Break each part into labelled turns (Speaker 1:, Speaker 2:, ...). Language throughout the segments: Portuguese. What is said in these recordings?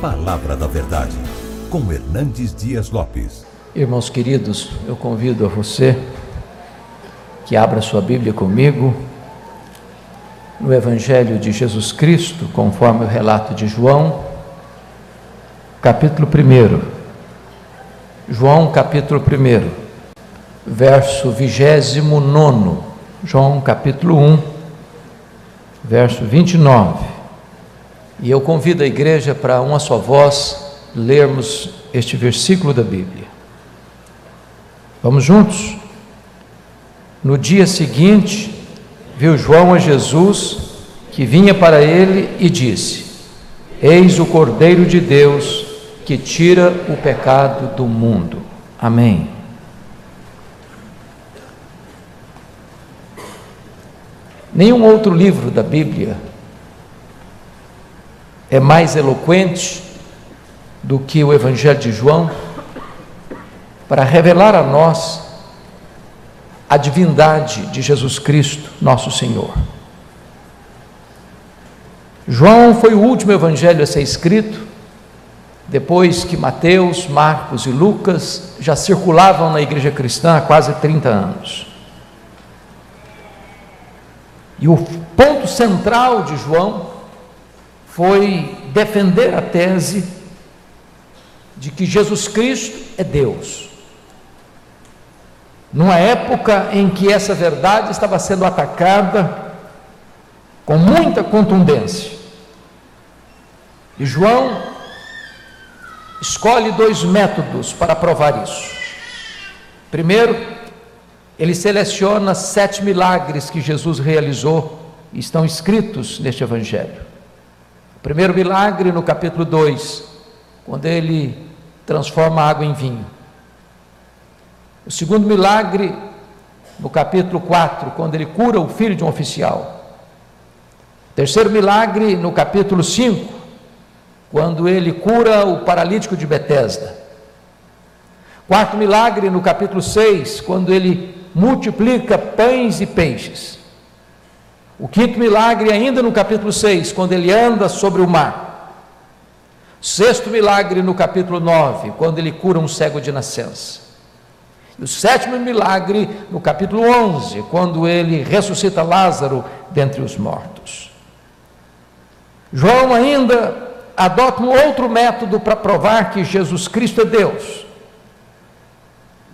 Speaker 1: Palavra da Verdade, com Hernandes Dias Lopes.
Speaker 2: Irmãos queridos, eu convido a você que abra sua Bíblia comigo no Evangelho de Jesus Cristo, conforme o relato de João, capítulo 1. João, capítulo 1, verso 29. João, capítulo 1, verso 29. E eu convido a igreja para uma só voz lermos este versículo da Bíblia. Vamos juntos? No dia seguinte, viu João a Jesus que vinha para ele e disse: Eis o Cordeiro de Deus que tira o pecado do mundo. Amém. Nenhum outro livro da Bíblia é mais eloquente do que o Evangelho de João para revelar a nós a divindade de Jesus Cristo, nosso Senhor. João foi o último evangelho a ser escrito, depois que Mateus, Marcos e Lucas já circulavam na igreja cristã há quase 30 anos. E o ponto central de João foi defender a tese de que Jesus Cristo é Deus. Numa época em que essa verdade estava sendo atacada com muita contundência. E João escolhe dois métodos para provar isso. Primeiro, ele seleciona sete milagres que Jesus realizou e estão escritos neste Evangelho. Primeiro milagre no capítulo 2, quando ele transforma a água em vinho. O segundo milagre no capítulo 4, quando ele cura o filho de um oficial. Terceiro milagre no capítulo 5, quando ele cura o paralítico de Betesda. Quarto milagre no capítulo 6, quando ele multiplica pães e peixes. O quinto milagre, ainda no capítulo 6, quando ele anda sobre o mar. Sexto milagre, no capítulo 9, quando ele cura um cego de nascença. E o sétimo milagre, no capítulo 11, quando ele ressuscita Lázaro dentre os mortos. João ainda adota um outro método para provar que Jesus Cristo é Deus.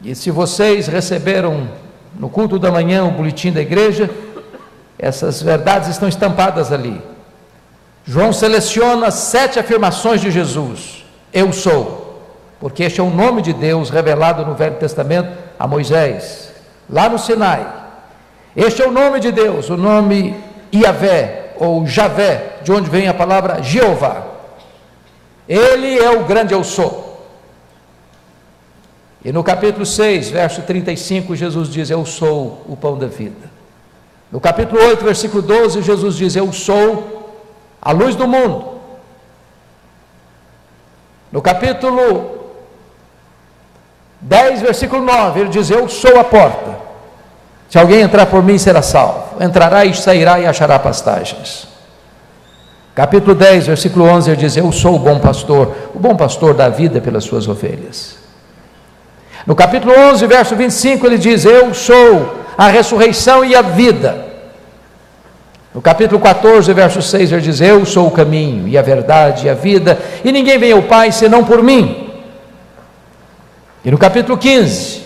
Speaker 2: E se vocês receberam no culto da manhã o boletim da igreja, essas verdades estão estampadas ali. João seleciona sete afirmações de Jesus: Eu sou, porque este é o nome de Deus revelado no Velho Testamento a Moisés, lá no Sinai. Este é o nome de Deus, o nome Iavé ou Javé, de onde vem a palavra Jeová. Ele é o grande eu sou. E no capítulo 6, verso 35, Jesus diz: Eu sou o pão da vida. No capítulo 8, versículo 12, Jesus diz: Eu sou a luz do mundo. No capítulo 10, versículo 9, ele diz: Eu sou a porta. Se alguém entrar por mim, será salvo. Entrará e sairá e achará pastagens. Capítulo 10, versículo 11, ele diz: Eu sou o bom pastor. O bom pastor dá vida pelas suas ovelhas. No capítulo 11, verso 25, ele diz: Eu sou a ressurreição e a vida. No capítulo 14, verso 6, ele diz: Eu sou o caminho e a verdade e a vida, e ninguém vem ao Pai senão por mim. E no capítulo 15,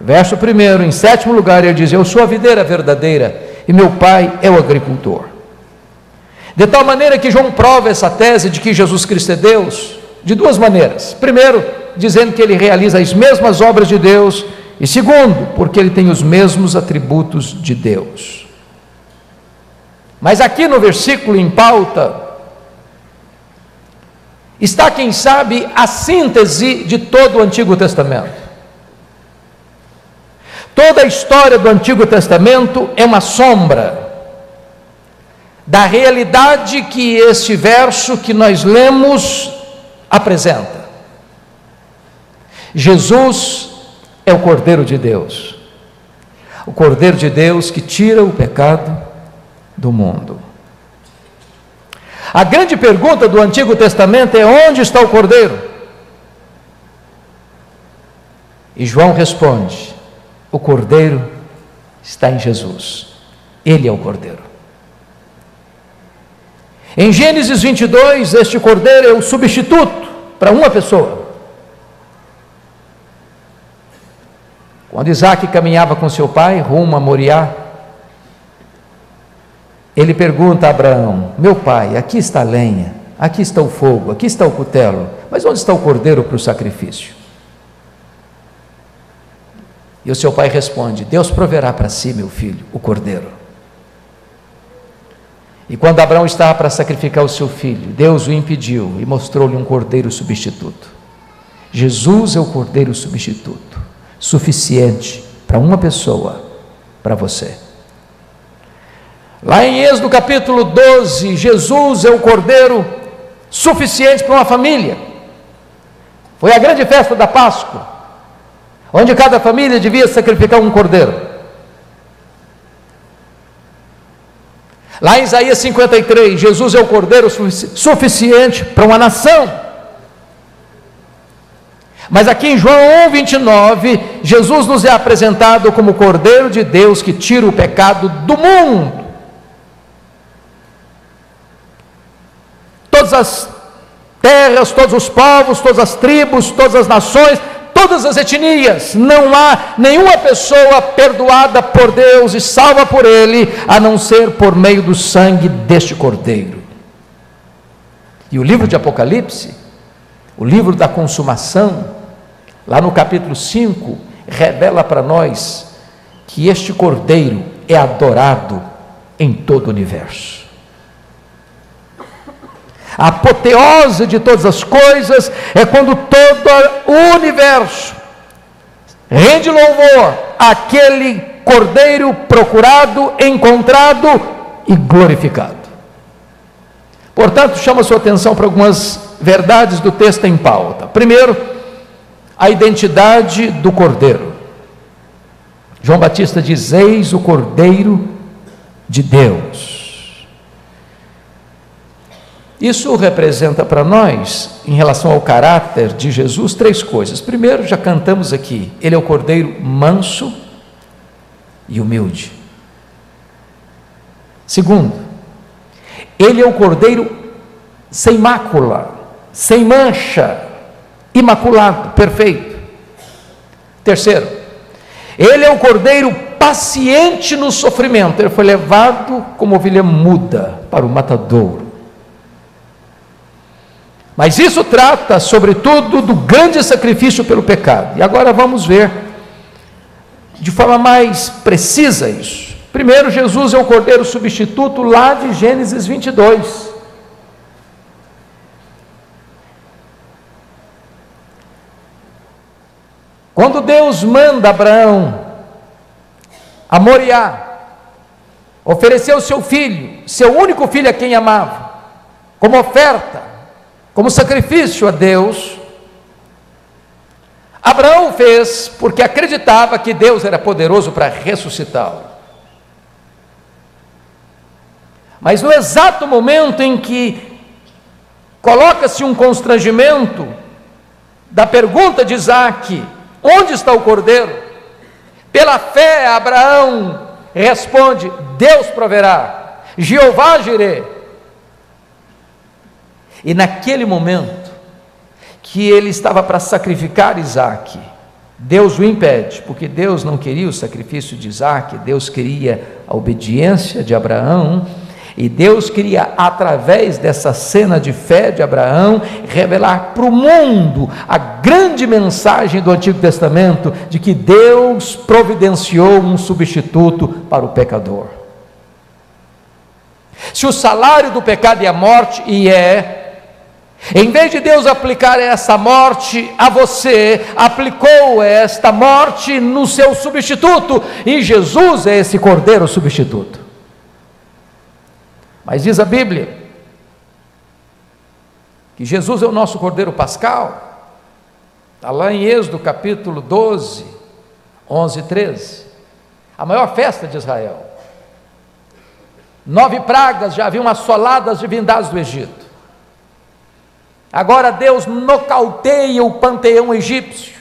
Speaker 2: verso 1, em sétimo lugar, ele diz: Eu sou a videira verdadeira e meu Pai é o agricultor. De tal maneira que João prova essa tese de que Jesus Cristo é Deus de duas maneiras. Primeiro, dizendo que ele realiza as mesmas obras de Deus e segundo, porque ele tem os mesmos atributos de Deus. Mas aqui no versículo em pauta, está, quem sabe, a síntese de todo o Antigo Testamento. Toda a história do Antigo Testamento é uma sombra da realidade que este verso que nós lemos apresenta. Jesus é o Cordeiro de Deus. O Cordeiro de Deus que tira o pecado do mundo. A grande pergunta do Antigo Testamento é: onde está o cordeiro? E João responde: o cordeiro está em Jesus, ele é o cordeiro. Em Gênesis 22, este cordeiro é o substituto para uma pessoa. Quando Isaac caminhava com seu pai rumo a Moriá, ele pergunta a Abraão: Meu pai, aqui está a lenha, aqui está o fogo, aqui está o cutelo, mas onde está o cordeiro para o sacrifício? E o seu pai responde: Deus proverá para si, meu filho, o cordeiro. E quando Abraão estava para sacrificar o seu filho, Deus o impediu e mostrou-lhe um cordeiro substituto. Jesus é o cordeiro substituto, suficiente para uma pessoa, para você. Lá em Êxodo capítulo 12, Jesus é o cordeiro suficiente para uma família. Foi a grande festa da Páscoa onde cada família devia sacrificar um cordeiro. Lá em Isaías 53, Jesus é o cordeiro suficiente para uma nação. Mas aqui em João 1, 29, Jesus nos é apresentado como Cordeiro de Deus que tira o pecado do mundo. Todas as terras, todos os povos, todas as tribos, todas as nações todas as etnias, não há nenhuma pessoa perdoada por Deus e salva por Ele, a não ser por meio do sangue deste Cordeiro. E o livro de Apocalipse, o livro da consumação, lá no capítulo 5, revela para nós que este Cordeiro é adorado em todo o universo. A apoteose de todas as coisas é quando todo o universo rende louvor àquele cordeiro procurado, encontrado e glorificado. Portanto, chama sua atenção para algumas verdades do texto em pauta. Primeiro, a identidade do cordeiro. João Batista diz: Eis o cordeiro de Deus isso representa para nós, em relação ao caráter de Jesus, três coisas. Primeiro, já cantamos aqui, ele é o cordeiro manso e humilde. Segundo, ele é o cordeiro sem mácula, sem mancha, imaculado, perfeito. Terceiro, ele é o cordeiro paciente no sofrimento, ele foi levado como ovelha muda para o matadouro. Mas isso trata, sobretudo, do grande sacrifício pelo pecado. E agora vamos ver de forma mais precisa isso. Primeiro, Jesus é o cordeiro substituto lá de Gênesis 22. Quando Deus manda Abraão a Moriá, oferecer o seu filho, seu único filho a quem amava, como oferta, como sacrifício a Deus. Abraão fez porque acreditava que Deus era poderoso para ressuscitá-lo. Mas no exato momento em que coloca-se um constrangimento da pergunta de Isaac: onde está o cordeiro? Pela fé, Abraão responde: Deus proverá, Jeová girei. E naquele momento que ele estava para sacrificar Isaac, Deus o impede, porque Deus não queria o sacrifício de Isaac, Deus queria a obediência de Abraão, e Deus queria, através dessa cena de fé de Abraão, revelar para o mundo a grande mensagem do Antigo Testamento de que Deus providenciou um substituto para o pecador. Se o salário do pecado é a morte, e é, em vez de Deus aplicar essa morte a você, aplicou esta morte no seu substituto, e Jesus é esse cordeiro substituto. Mas diz a Bíblia que Jesus é o nosso cordeiro pascal, está lá em Êxodo capítulo 12, 11 e 13, a maior festa de Israel. Nove pragas já haviam assolado as divindades do Egito. Agora Deus nocauteia o panteão egípcio,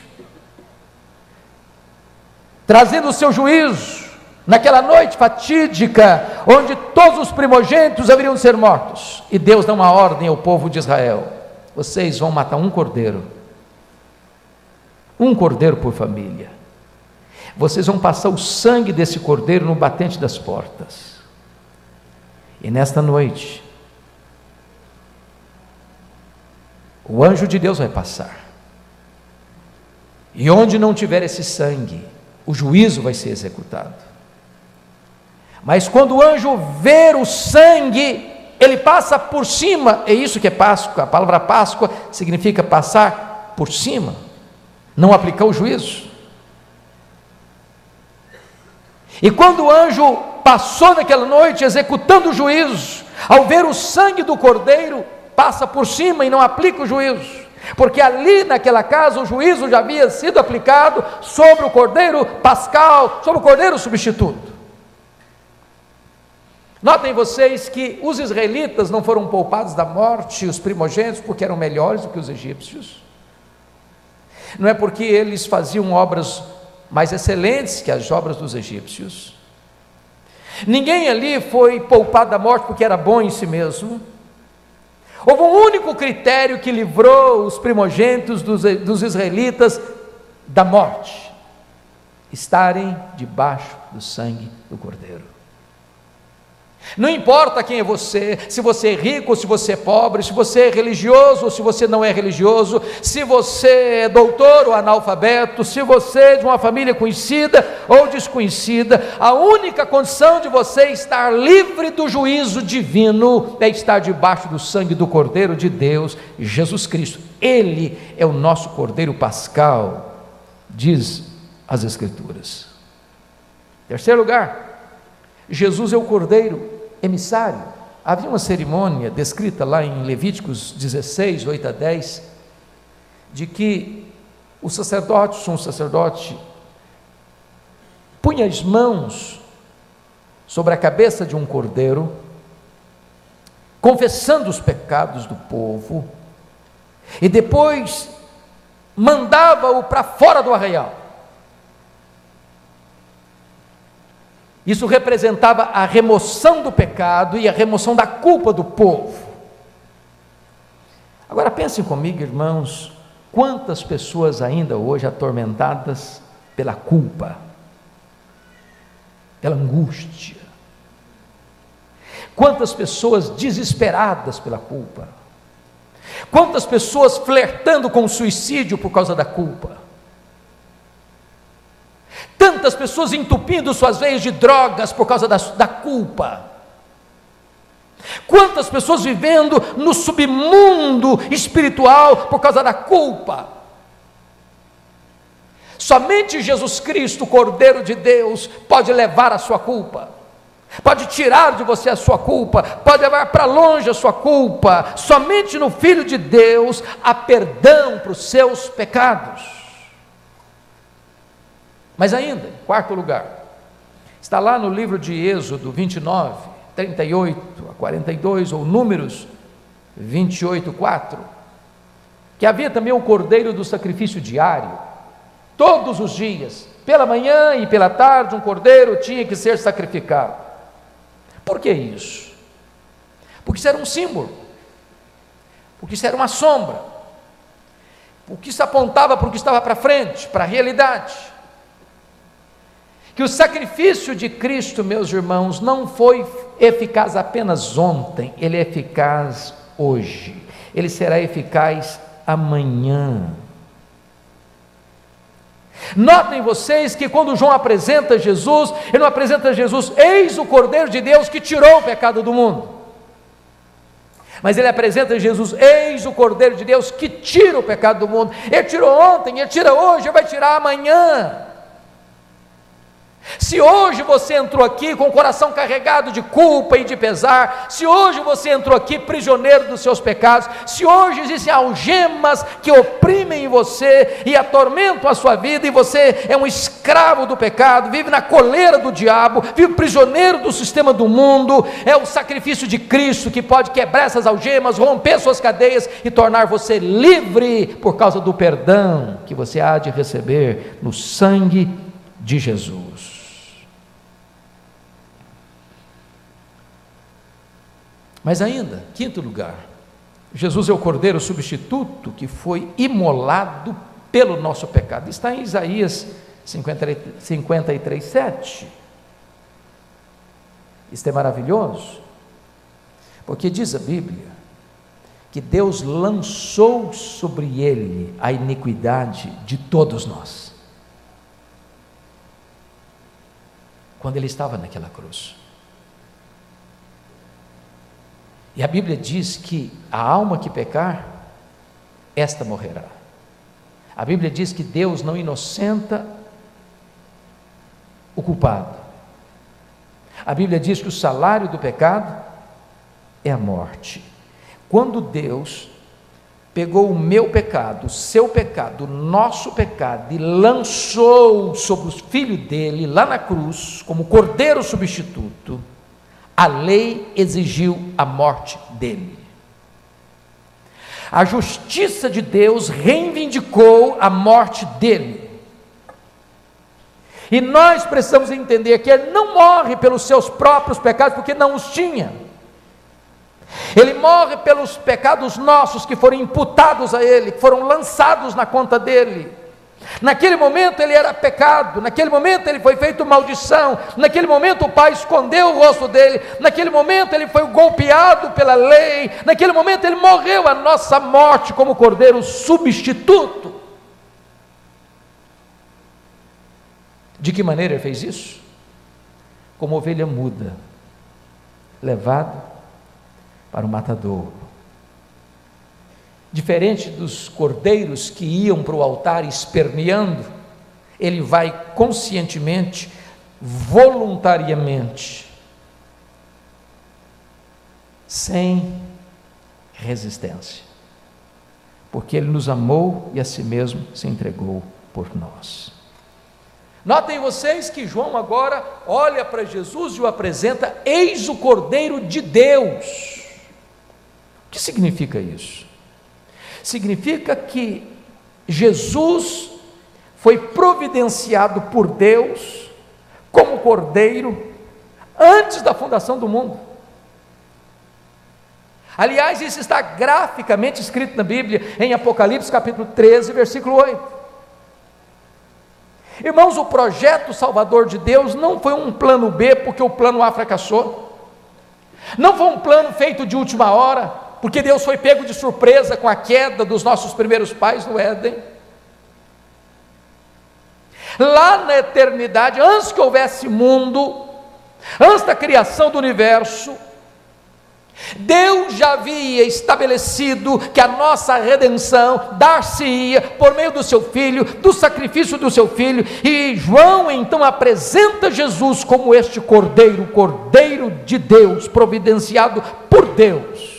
Speaker 2: trazendo o seu juízo naquela noite fatídica, onde todos os primogênitos haveriam de ser mortos. E Deus dá uma ordem ao povo de Israel: vocês vão matar um cordeiro, um cordeiro por família. Vocês vão passar o sangue desse cordeiro no batente das portas. E nesta noite, o anjo de Deus vai passar. E onde não tiver esse sangue, o juízo vai ser executado. Mas quando o anjo ver o sangue, ele passa por cima, é isso que é Páscoa. A palavra Páscoa significa passar por cima, não aplicar o juízo. E quando o anjo passou naquela noite executando o juízo, ao ver o sangue do cordeiro, passa por cima e não aplica o juízo, porque ali naquela casa o juízo já havia sido aplicado sobre o cordeiro pascal, sobre o cordeiro substituto. Notem vocês que os israelitas não foram poupados da morte, os primogênitos, porque eram melhores do que os egípcios. Não é porque eles faziam obras mais excelentes que as obras dos egípcios. Ninguém ali foi poupado da morte porque era bom em si mesmo. Houve um único critério que livrou os primogênitos dos, dos israelitas da morte: estarem debaixo do sangue do Cordeiro. Não importa quem é você, se você é rico ou se você é pobre, se você é religioso ou se você não é religioso, se você é doutor ou analfabeto, se você é de uma família conhecida ou desconhecida, a única condição de você estar livre do juízo divino é estar debaixo do sangue do Cordeiro de Deus, Jesus Cristo. Ele é o nosso Cordeiro Pascal, diz as Escrituras. Terceiro lugar, Jesus é o cordeiro emissário. Havia uma cerimônia descrita lá em Levíticos 16, 8 a 10, de que o sacerdote, um sacerdote, punha as mãos sobre a cabeça de um cordeiro, confessando os pecados do povo, e depois mandava-o para fora do arraial. Isso representava a remoção do pecado e a remoção da culpa do povo. Agora pensem comigo, irmãos, quantas pessoas ainda hoje atormentadas pela culpa, pela angústia. Quantas pessoas desesperadas pela culpa. Quantas pessoas flertando com o suicídio por causa da culpa tantas pessoas entupindo suas veias de drogas por causa da, da culpa. Quantas pessoas vivendo no submundo espiritual por causa da culpa. Somente Jesus Cristo, Cordeiro de Deus, pode levar a sua culpa, pode tirar de você a sua culpa, pode levar para longe a sua culpa. Somente no Filho de Deus há perdão para os seus pecados. Mas ainda, em quarto lugar, está lá no livro de Êxodo 29, 38 a 42, ou Números 28, 4, que havia também o cordeiro do sacrifício diário, todos os dias, pela manhã e pela tarde, um cordeiro tinha que ser sacrificado. Por que isso? Porque isso era um símbolo, porque isso era uma sombra, porque isso apontava para o que estava para frente, para a realidade que o sacrifício de Cristo, meus irmãos, não foi eficaz apenas ontem, ele é eficaz hoje, ele será eficaz amanhã. Notem vocês que quando João apresenta Jesus, ele não apresenta Jesus, eis o Cordeiro de Deus que tirou o pecado do mundo. Mas ele apresenta Jesus, eis o Cordeiro de Deus que tira o pecado do mundo. Ele tirou ontem, ele tira hoje, ele vai tirar amanhã. Se hoje você entrou aqui com o coração carregado de culpa e de pesar, se hoje você entrou aqui prisioneiro dos seus pecados, se hoje existem algemas que oprimem você e atormentam a sua vida, e você é um escravo do pecado, vive na coleira do diabo, vive prisioneiro do sistema do mundo, é o sacrifício de Cristo que pode quebrar essas algemas, romper suas cadeias e tornar você livre por causa do perdão que você há de receber no sangue de Jesus. Mas ainda, quinto lugar, Jesus é o cordeiro substituto que foi imolado pelo nosso pecado. Está em Isaías 53, 53 7. Isto é maravilhoso, porque diz a Bíblia que Deus lançou sobre ele a iniquidade de todos nós. Quando ele estava naquela cruz. E a Bíblia diz que a alma que pecar, esta morrerá. A Bíblia diz que Deus não inocenta o culpado. A Bíblia diz que o salário do pecado é a morte. Quando Deus pegou o meu pecado, o seu pecado, o nosso pecado e lançou sobre o filho dele lá na cruz, como cordeiro substituto, a lei exigiu a morte dele. A justiça de Deus reivindicou a morte dele. E nós precisamos entender que ele não morre pelos seus próprios pecados, porque não os tinha. Ele morre pelos pecados nossos que foram imputados a ele, que foram lançados na conta dele. Naquele momento ele era pecado, naquele momento ele foi feito maldição, naquele momento o pai escondeu o rosto dele, naquele momento ele foi golpeado pela lei, naquele momento ele morreu a nossa morte como cordeiro substituto. De que maneira ele fez isso? Como ovelha muda, levado para o matadouro. Diferente dos cordeiros que iam para o altar esperneando, ele vai conscientemente, voluntariamente, sem resistência, porque ele nos amou e a si mesmo se entregou por nós. Notem vocês que João agora olha para Jesus e o apresenta: Eis o Cordeiro de Deus. O que significa isso? Significa que Jesus foi providenciado por Deus como cordeiro antes da fundação do mundo. Aliás, isso está graficamente escrito na Bíblia, em Apocalipse capítulo 13, versículo 8. Irmãos, o projeto salvador de Deus não foi um plano B porque o plano A fracassou. Não foi um plano feito de última hora porque Deus foi pego de surpresa com a queda dos nossos primeiros pais no Éden. Lá na eternidade, antes que houvesse mundo, antes da criação do universo, Deus já havia estabelecido que a nossa redenção dar-se-ia por meio do seu filho, do sacrifício do seu filho, e João então apresenta Jesus como este cordeiro, cordeiro de Deus, providenciado por Deus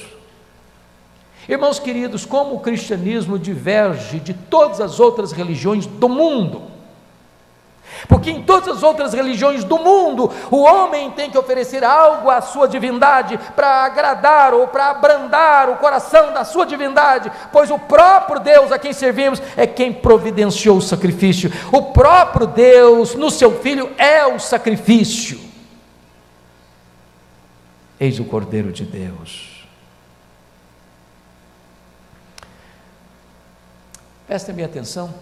Speaker 2: Irmãos queridos, como o cristianismo diverge de todas as outras religiões do mundo. Porque em todas as outras religiões do mundo, o homem tem que oferecer algo à sua divindade para agradar ou para abrandar o coração da sua divindade, pois o próprio Deus a quem servimos é quem providenciou o sacrifício. O próprio Deus, no seu filho, é o sacrifício. Eis o Cordeiro de Deus Prestem minha atenção.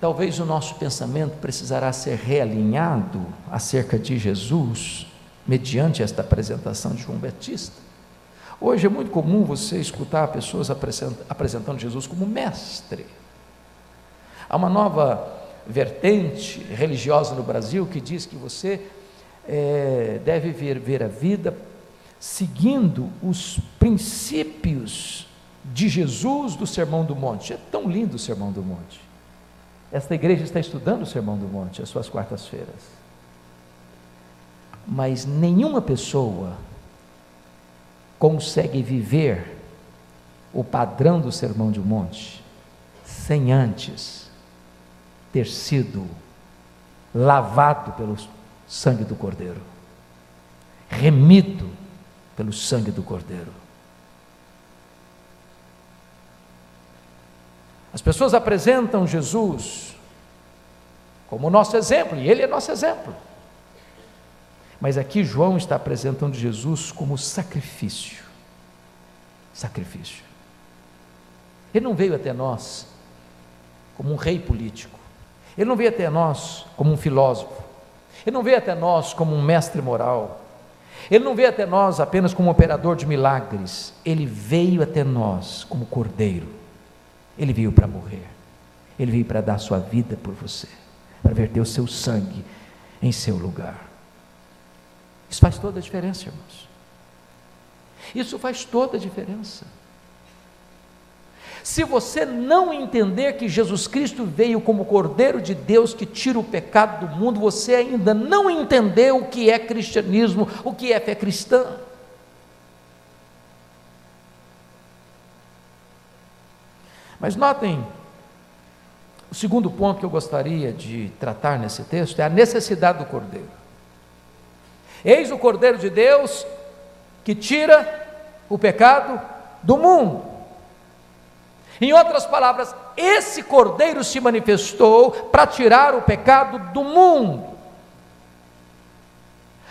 Speaker 2: Talvez o nosso pensamento precisará ser realinhado acerca de Jesus, mediante esta apresentação de João Batista. Hoje é muito comum você escutar pessoas apresentando Jesus como mestre. Há uma nova vertente religiosa no Brasil que diz que você é, deve ver, ver a vida seguindo os princípios de Jesus do Sermão do Monte. É tão lindo o Sermão do Monte. Esta igreja está estudando o Sermão do Monte, as suas quartas-feiras. Mas nenhuma pessoa consegue viver o padrão do Sermão um Monte sem antes ter sido lavado pelo sangue do Cordeiro, remido pelo sangue do Cordeiro. As pessoas apresentam Jesus como nosso exemplo, e ele é nosso exemplo. Mas aqui João está apresentando Jesus como sacrifício. Sacrifício. Ele não veio até nós como um rei político. Ele não veio até nós como um filósofo. Ele não veio até nós como um mestre moral. Ele não veio até nós apenas como um operador de milagres. Ele veio até nós como cordeiro. Ele veio para morrer. Ele veio para dar sua vida por você, para verter o seu sangue em seu lugar. Isso faz toda a diferença, irmãos. Isso faz toda a diferença. Se você não entender que Jesus Cristo veio como Cordeiro de Deus que tira o pecado do mundo, você ainda não entendeu o que é cristianismo, o que é fé cristã. Mas notem, o segundo ponto que eu gostaria de tratar nesse texto é a necessidade do Cordeiro. Eis o Cordeiro de Deus que tira o pecado do mundo. Em outras palavras, esse Cordeiro se manifestou para tirar o pecado do mundo.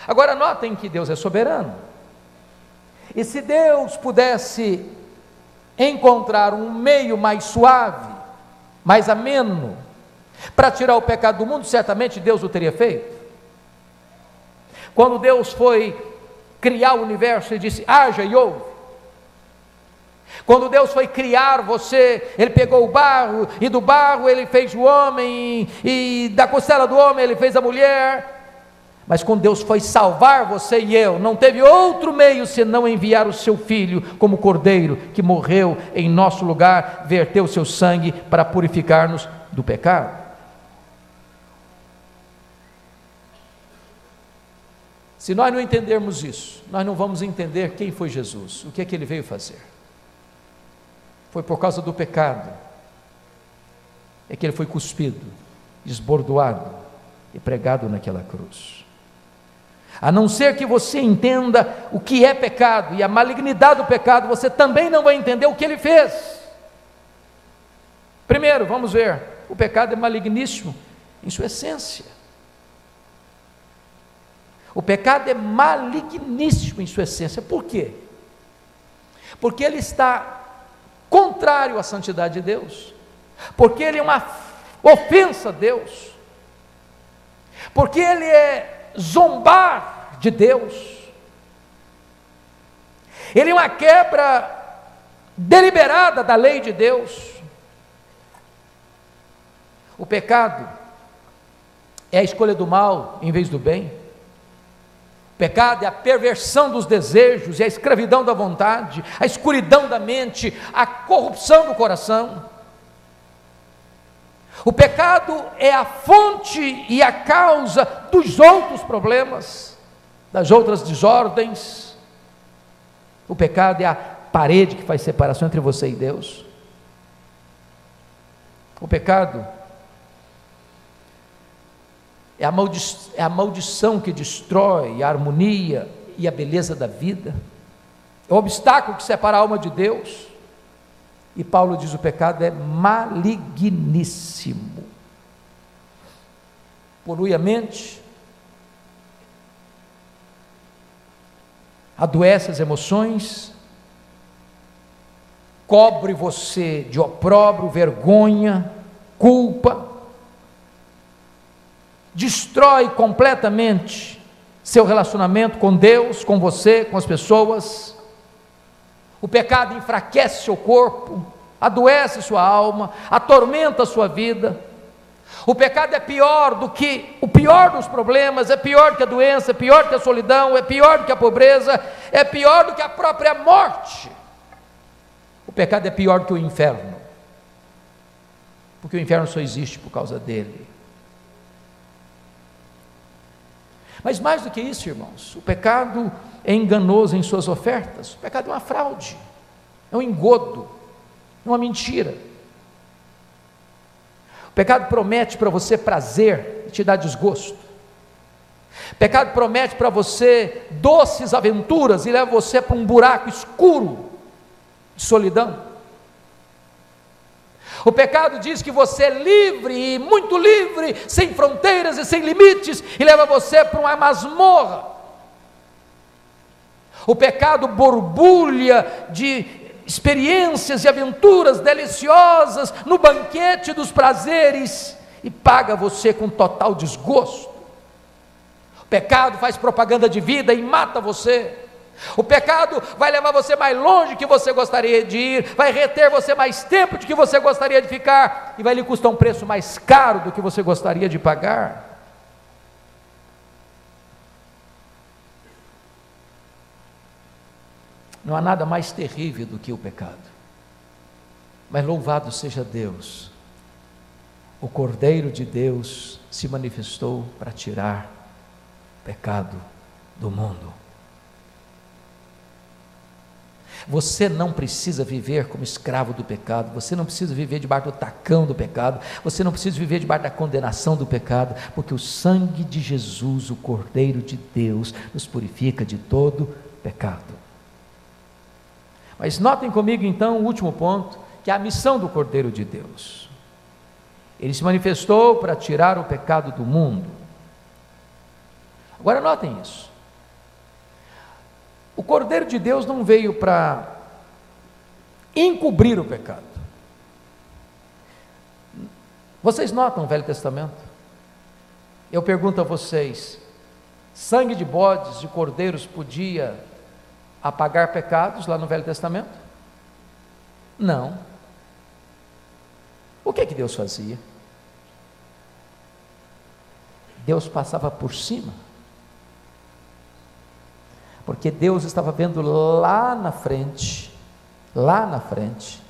Speaker 2: Agora, notem que Deus é soberano. E se Deus pudesse encontrar um meio mais suave, mais ameno, para tirar o pecado do mundo, certamente Deus o teria feito. Quando Deus foi criar o universo, Ele disse: haja e ouve. Quando Deus foi criar você, Ele pegou o barro, e do barro Ele fez o homem, e da costela do homem Ele fez a mulher. Mas quando Deus foi salvar você e eu, não teve outro meio senão enviar o seu filho como cordeiro que morreu em nosso lugar, verteu o seu sangue para purificar-nos do pecado. Se nós não entendermos isso, nós não vamos entender quem foi Jesus, o que é que ele veio fazer. Foi por causa do pecado, é que ele foi cuspido, esbordoado e pregado naquela cruz. A não ser que você entenda o que é pecado e a malignidade do pecado, você também não vai entender o que ele fez. Primeiro, vamos ver, o pecado é maligníssimo em sua essência. O pecado é maligníssimo em sua essência. Por quê? Porque ele está contrário à santidade de Deus. Porque ele é uma ofensa a Deus. Porque ele é zombar de Deus. Ele é uma quebra deliberada da lei de Deus. O pecado é a escolha do mal em vez do bem. Pecado é a perversão dos desejos, é a escravidão da vontade, a escuridão da mente, a corrupção do coração. O pecado é a fonte e a causa dos outros problemas, das outras desordens. O pecado é a parede que faz separação entre você e Deus. O pecado é a, maldi é a maldição que destrói a harmonia e a beleza da vida, é o obstáculo que separa a alma de Deus. E Paulo diz: o pecado é maligníssimo, polui a mente, adoece as emoções, cobre você de opróbrio, vergonha, culpa, destrói completamente seu relacionamento com Deus, com você, com as pessoas. O pecado enfraquece seu corpo, adoece sua alma, atormenta sua vida. O pecado é pior do que o pior dos problemas, é pior que a doença, é pior que a solidão, é pior do que a pobreza, é pior do que a própria morte. O pecado é pior do que o inferno, porque o inferno só existe por causa dele. Mas mais do que isso, irmãos, o pecado é enganoso em suas ofertas, o pecado é uma fraude, é um engodo, é uma mentira. O pecado promete para você prazer e te dá desgosto. O pecado promete para você doces aventuras e leva você para um buraco escuro de solidão. O pecado diz que você é livre, muito livre, sem fronteiras e sem limites, e leva você para uma masmorra. O pecado borbulha de experiências e aventuras deliciosas no banquete dos prazeres e paga você com total desgosto. O pecado faz propaganda de vida e mata você. O pecado vai levar você mais longe que você gostaria de ir, vai reter você mais tempo do que você gostaria de ficar e vai lhe custar um preço mais caro do que você gostaria de pagar. Não há nada mais terrível do que o pecado. Mas louvado seja Deus, o Cordeiro de Deus se manifestou para tirar o pecado do mundo. Você não precisa viver como escravo do pecado, você não precisa viver debaixo do tacão do pecado, você não precisa viver debaixo da condenação do pecado, porque o sangue de Jesus, o Cordeiro de Deus, nos purifica de todo pecado. Mas notem comigo então o último ponto, que é a missão do Cordeiro de Deus. Ele se manifestou para tirar o pecado do mundo. Agora notem isso. O Cordeiro de Deus não veio para encobrir o pecado. Vocês notam o Velho Testamento? Eu pergunto a vocês: sangue de bodes, de cordeiros podia apagar pecados lá no Velho Testamento? Não. O que é que Deus fazia? Deus passava por cima porque Deus estava vendo lá na frente, lá na frente,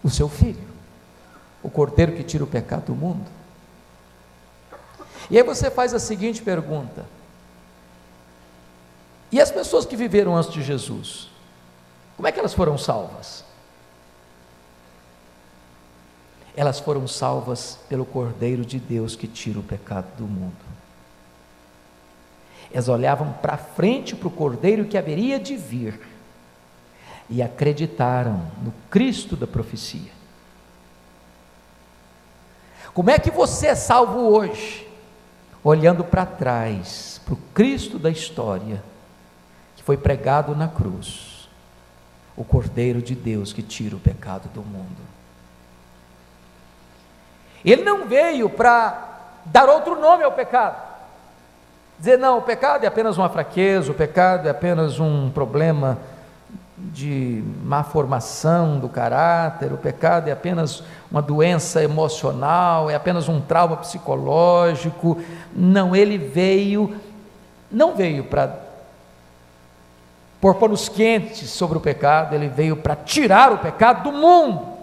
Speaker 2: o seu filho, o cordeiro que tira o pecado do mundo. E aí você faz a seguinte pergunta: e as pessoas que viveram antes de Jesus, como é que elas foram salvas? Elas foram salvas pelo Cordeiro de Deus que tira o pecado do mundo. Elas olhavam para frente para o cordeiro que haveria de vir e acreditaram no Cristo da profecia. Como é que você é salvo hoje? Olhando para trás, para o Cristo da história, que foi pregado na cruz, o Cordeiro de Deus que tira o pecado do mundo. Ele não veio para dar outro nome ao pecado. Dizer, não, o pecado é apenas uma fraqueza, o pecado é apenas um problema de má formação do caráter, o pecado é apenas uma doença emocional, é apenas um trauma psicológico. Não, ele veio, não veio para pôr panos quentes sobre o pecado, ele veio para tirar o pecado do mundo.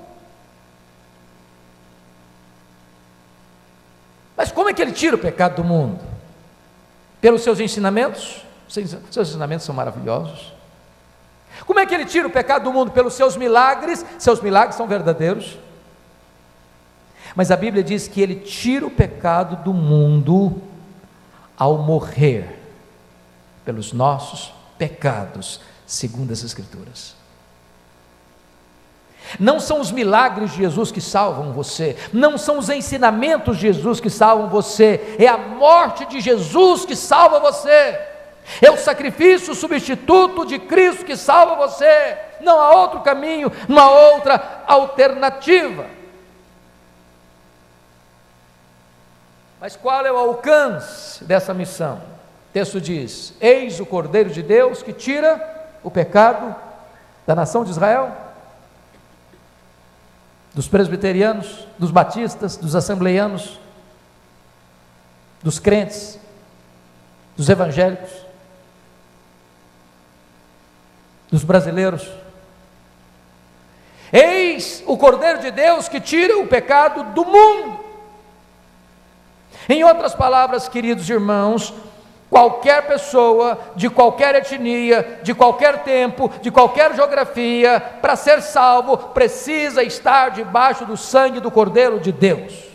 Speaker 2: Mas como é que ele tira o pecado do mundo? Pelos seus ensinamentos, seus ensinamentos são maravilhosos. Como é que ele tira o pecado do mundo? Pelos seus milagres, seus milagres são verdadeiros. Mas a Bíblia diz que ele tira o pecado do mundo ao morrer pelos nossos pecados, segundo as Escrituras. Não são os milagres de Jesus que salvam você, não são os ensinamentos de Jesus que salvam você, é a morte de Jesus que salva você, é o sacrifício substituto de Cristo que salva você, não há outro caminho, não há outra alternativa. Mas qual é o alcance dessa missão? O texto diz: Eis o Cordeiro de Deus que tira o pecado da nação de Israel dos presbiterianos, dos batistas, dos assembleianos, dos crentes, dos evangélicos, dos brasileiros. Eis o Cordeiro de Deus que tira o pecado do mundo. Em outras palavras, queridos irmãos, Qualquer pessoa, de qualquer etnia, de qualquer tempo, de qualquer geografia, para ser salvo, precisa estar debaixo do sangue do Cordeiro de Deus.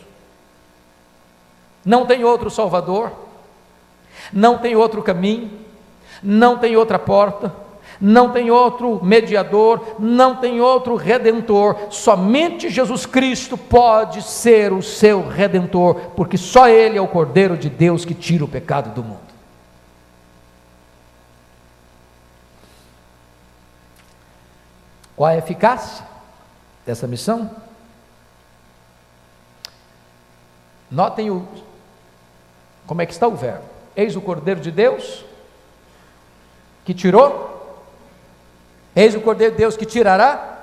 Speaker 2: Não tem outro Salvador, não tem outro caminho, não tem outra porta, não tem outro mediador, não tem outro redentor, somente Jesus Cristo pode ser o seu redentor, porque só Ele é o Cordeiro de Deus que tira o pecado do mundo. Qual a eficácia dessa missão? Notem o, como é que está o verbo. Eis o Cordeiro de Deus que tirou. Eis o Cordeiro de Deus que tirará?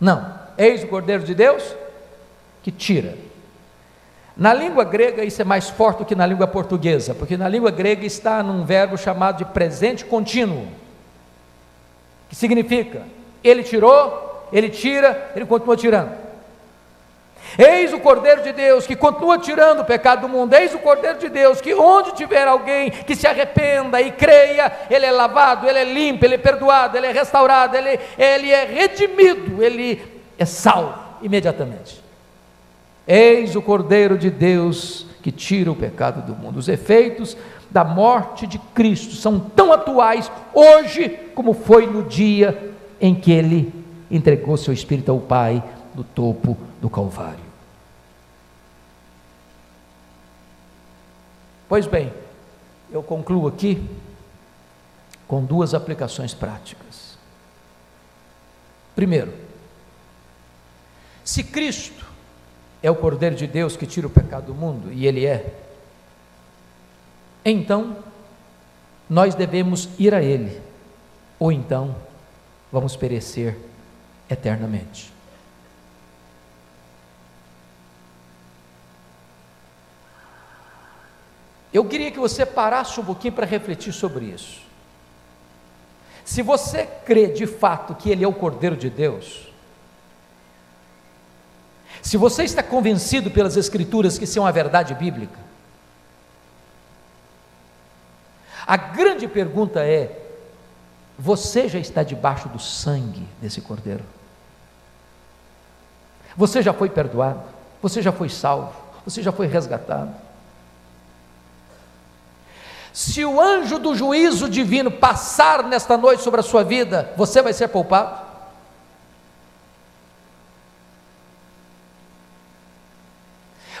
Speaker 2: Não. Eis o Cordeiro de Deus que tira. Na língua grega isso é mais forte do que na língua portuguesa, porque na língua grega está num verbo chamado de presente contínuo, que significa ele tirou, ele tira, ele continua tirando. Eis o Cordeiro de Deus que continua tirando o pecado do mundo. Eis o Cordeiro de Deus que, onde tiver alguém que se arrependa e creia, ele é lavado, ele é limpo, ele é perdoado, ele é restaurado, ele, ele é redimido, ele é salvo imediatamente. Eis o Cordeiro de Deus que tira o pecado do mundo. Os efeitos da morte de Cristo são tão atuais hoje como foi no dia em que ele entregou seu espírito ao Pai no topo do Calvário. Pois bem, eu concluo aqui com duas aplicações práticas. Primeiro, se Cristo é o Cordeiro de Deus que tira o pecado do mundo, e Ele é, então nós devemos ir a Ele, ou então vamos perecer eternamente. Eu queria que você parasse um pouquinho para refletir sobre isso. Se você crê de fato que Ele é o Cordeiro de Deus, se você está convencido pelas Escrituras que isso é uma verdade bíblica, a grande pergunta é: você já está debaixo do sangue desse cordeiro. Você já foi perdoado, você já foi salvo, você já foi resgatado. Se o anjo do juízo divino passar nesta noite sobre a sua vida, você vai ser poupado?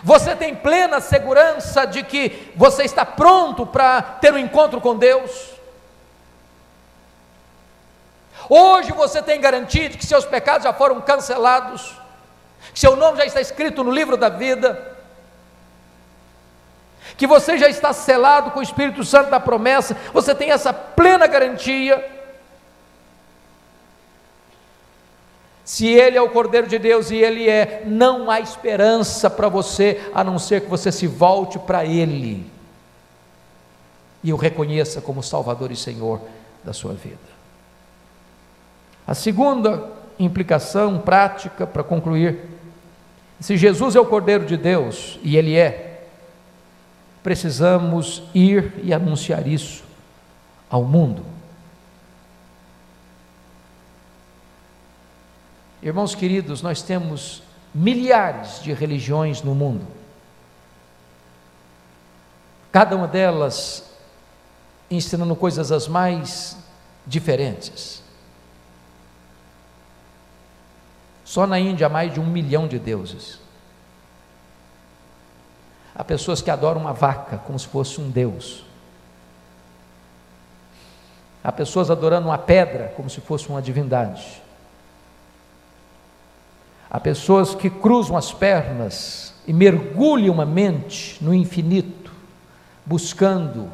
Speaker 2: Você tem plena segurança de que você está pronto para ter um encontro com Deus? Hoje você tem garantia de que seus pecados já foram cancelados, que seu nome já está escrito no livro da vida, que você já está selado com o Espírito Santo da promessa, você tem essa plena garantia. Se Ele é o Cordeiro de Deus e Ele é, não há esperança para você a não ser que você se volte para Ele e o reconheça como Salvador e Senhor da sua vida. A segunda implicação prática, para concluir, se Jesus é o Cordeiro de Deus, e Ele é, precisamos ir e anunciar isso ao mundo. Irmãos queridos, nós temos milhares de religiões no mundo. Cada uma delas ensinando coisas as mais diferentes. Só na Índia há mais de um milhão de deuses. Há pessoas que adoram uma vaca como se fosse um deus. Há pessoas adorando uma pedra como se fosse uma divindade. Há pessoas que cruzam as pernas e mergulham a mente no infinito, buscando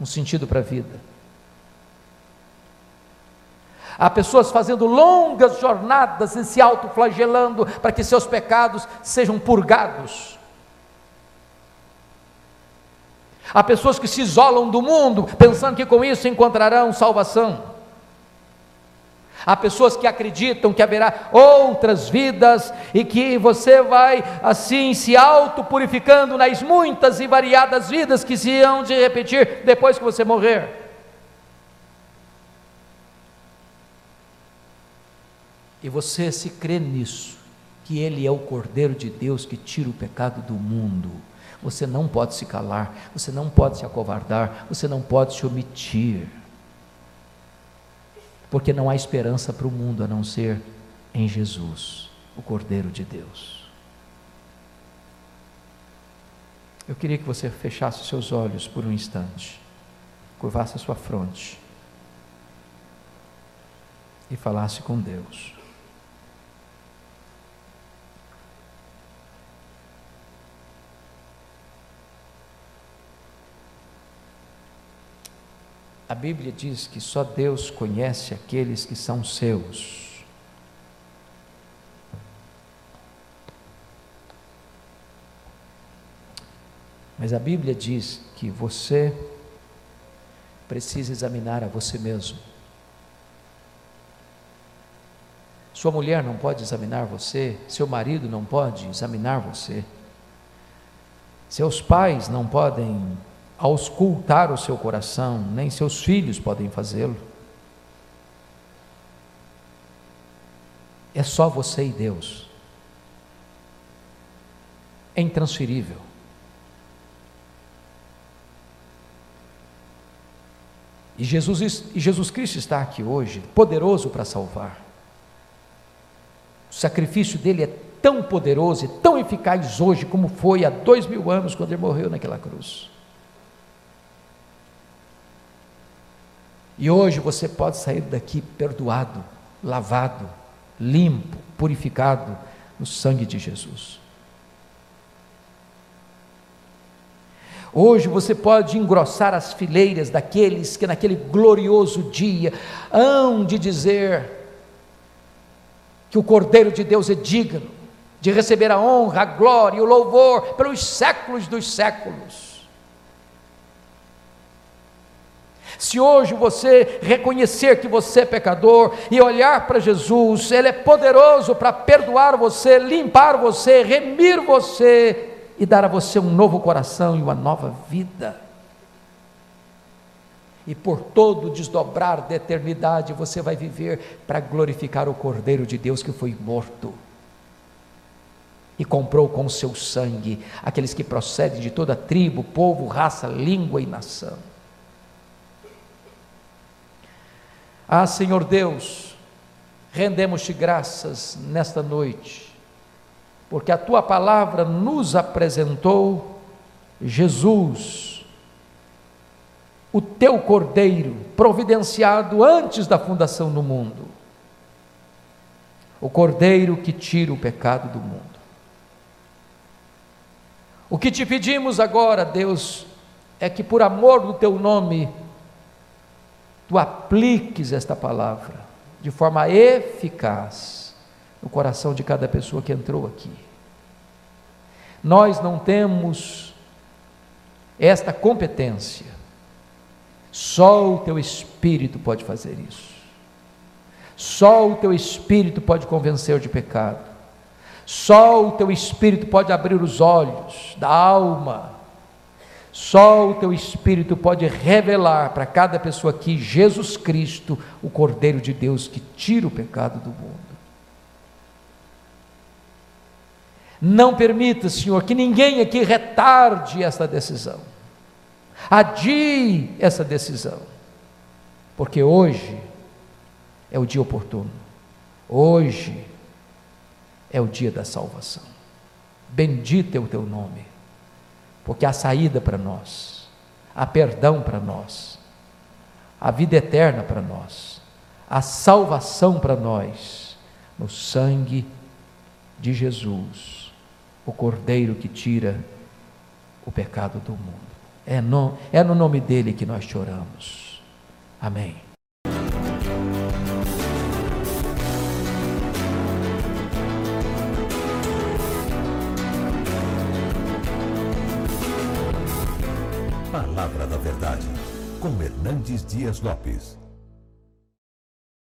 Speaker 2: um sentido para a vida. Há pessoas fazendo longas jornadas e se autoflagelando para que seus pecados sejam purgados. Há pessoas que se isolam do mundo, pensando que com isso encontrarão salvação. Há pessoas que acreditam que haverá outras vidas e que você vai assim se auto-purificando nas muitas e variadas vidas que se hão de repetir depois que você morrer. E você se crê nisso, que Ele é o Cordeiro de Deus que tira o pecado do mundo. Você não pode se calar, você não pode se acovardar, você não pode se omitir porque não há esperança para o mundo a não ser em Jesus, o Cordeiro de Deus. Eu queria que você fechasse seus olhos por um instante, curvasse a sua fronte e falasse com Deus. A Bíblia diz que só Deus conhece aqueles que são seus. Mas a Bíblia diz que você precisa examinar a você mesmo. Sua mulher não pode examinar você, seu marido não pode examinar você, seus pais não podem auscultar o seu coração, nem seus filhos podem fazê-lo. É só você e Deus. É intransferível. E Jesus, e Jesus Cristo está aqui hoje, poderoso para salvar. O sacrifício dele é tão poderoso e tão eficaz hoje como foi há dois mil anos quando ele morreu naquela cruz. E hoje você pode sair daqui perdoado, lavado, limpo, purificado no sangue de Jesus. Hoje você pode engrossar as fileiras daqueles que naquele glorioso dia hão de dizer que o Cordeiro de Deus é digno de receber a honra, a glória e o louvor pelos séculos dos séculos. Se hoje você reconhecer que você é pecador e olhar para Jesus, Ele é poderoso para perdoar você, limpar você, remir você e dar a você um novo coração e uma nova vida. E por todo desdobrar da eternidade você vai viver para glorificar o Cordeiro de Deus que foi morto e comprou com seu sangue aqueles que procedem de toda tribo, povo, raça, língua e nação. Ah, Senhor Deus, rendemos-te graças nesta noite, porque a tua palavra nos apresentou Jesus, o teu cordeiro, providenciado antes da fundação do mundo, o cordeiro que tira o pecado do mundo. O que te pedimos agora, Deus, é que por amor do teu nome, tu apliques esta palavra de forma eficaz no coração de cada pessoa que entrou aqui. Nós não temos esta competência, só o teu Espírito pode fazer isso. Só o teu Espírito pode convencer de pecado. Só o teu Espírito pode abrir os olhos da alma só o teu Espírito pode revelar para cada pessoa aqui Jesus Cristo, o Cordeiro de Deus que tira o pecado do mundo. Não permita, Senhor, que ninguém aqui retarde essa decisão, adie essa decisão, porque hoje é o dia oportuno, hoje é o dia da salvação. Bendito é o teu nome porque há saída para nós, há perdão para nós, há vida eterna para nós, há salvação para nós no sangue de Jesus, o Cordeiro que tira o pecado do mundo. É no, é no nome dele que nós choramos. Amém.
Speaker 1: Verdade, com Hernandes Dias Lopes.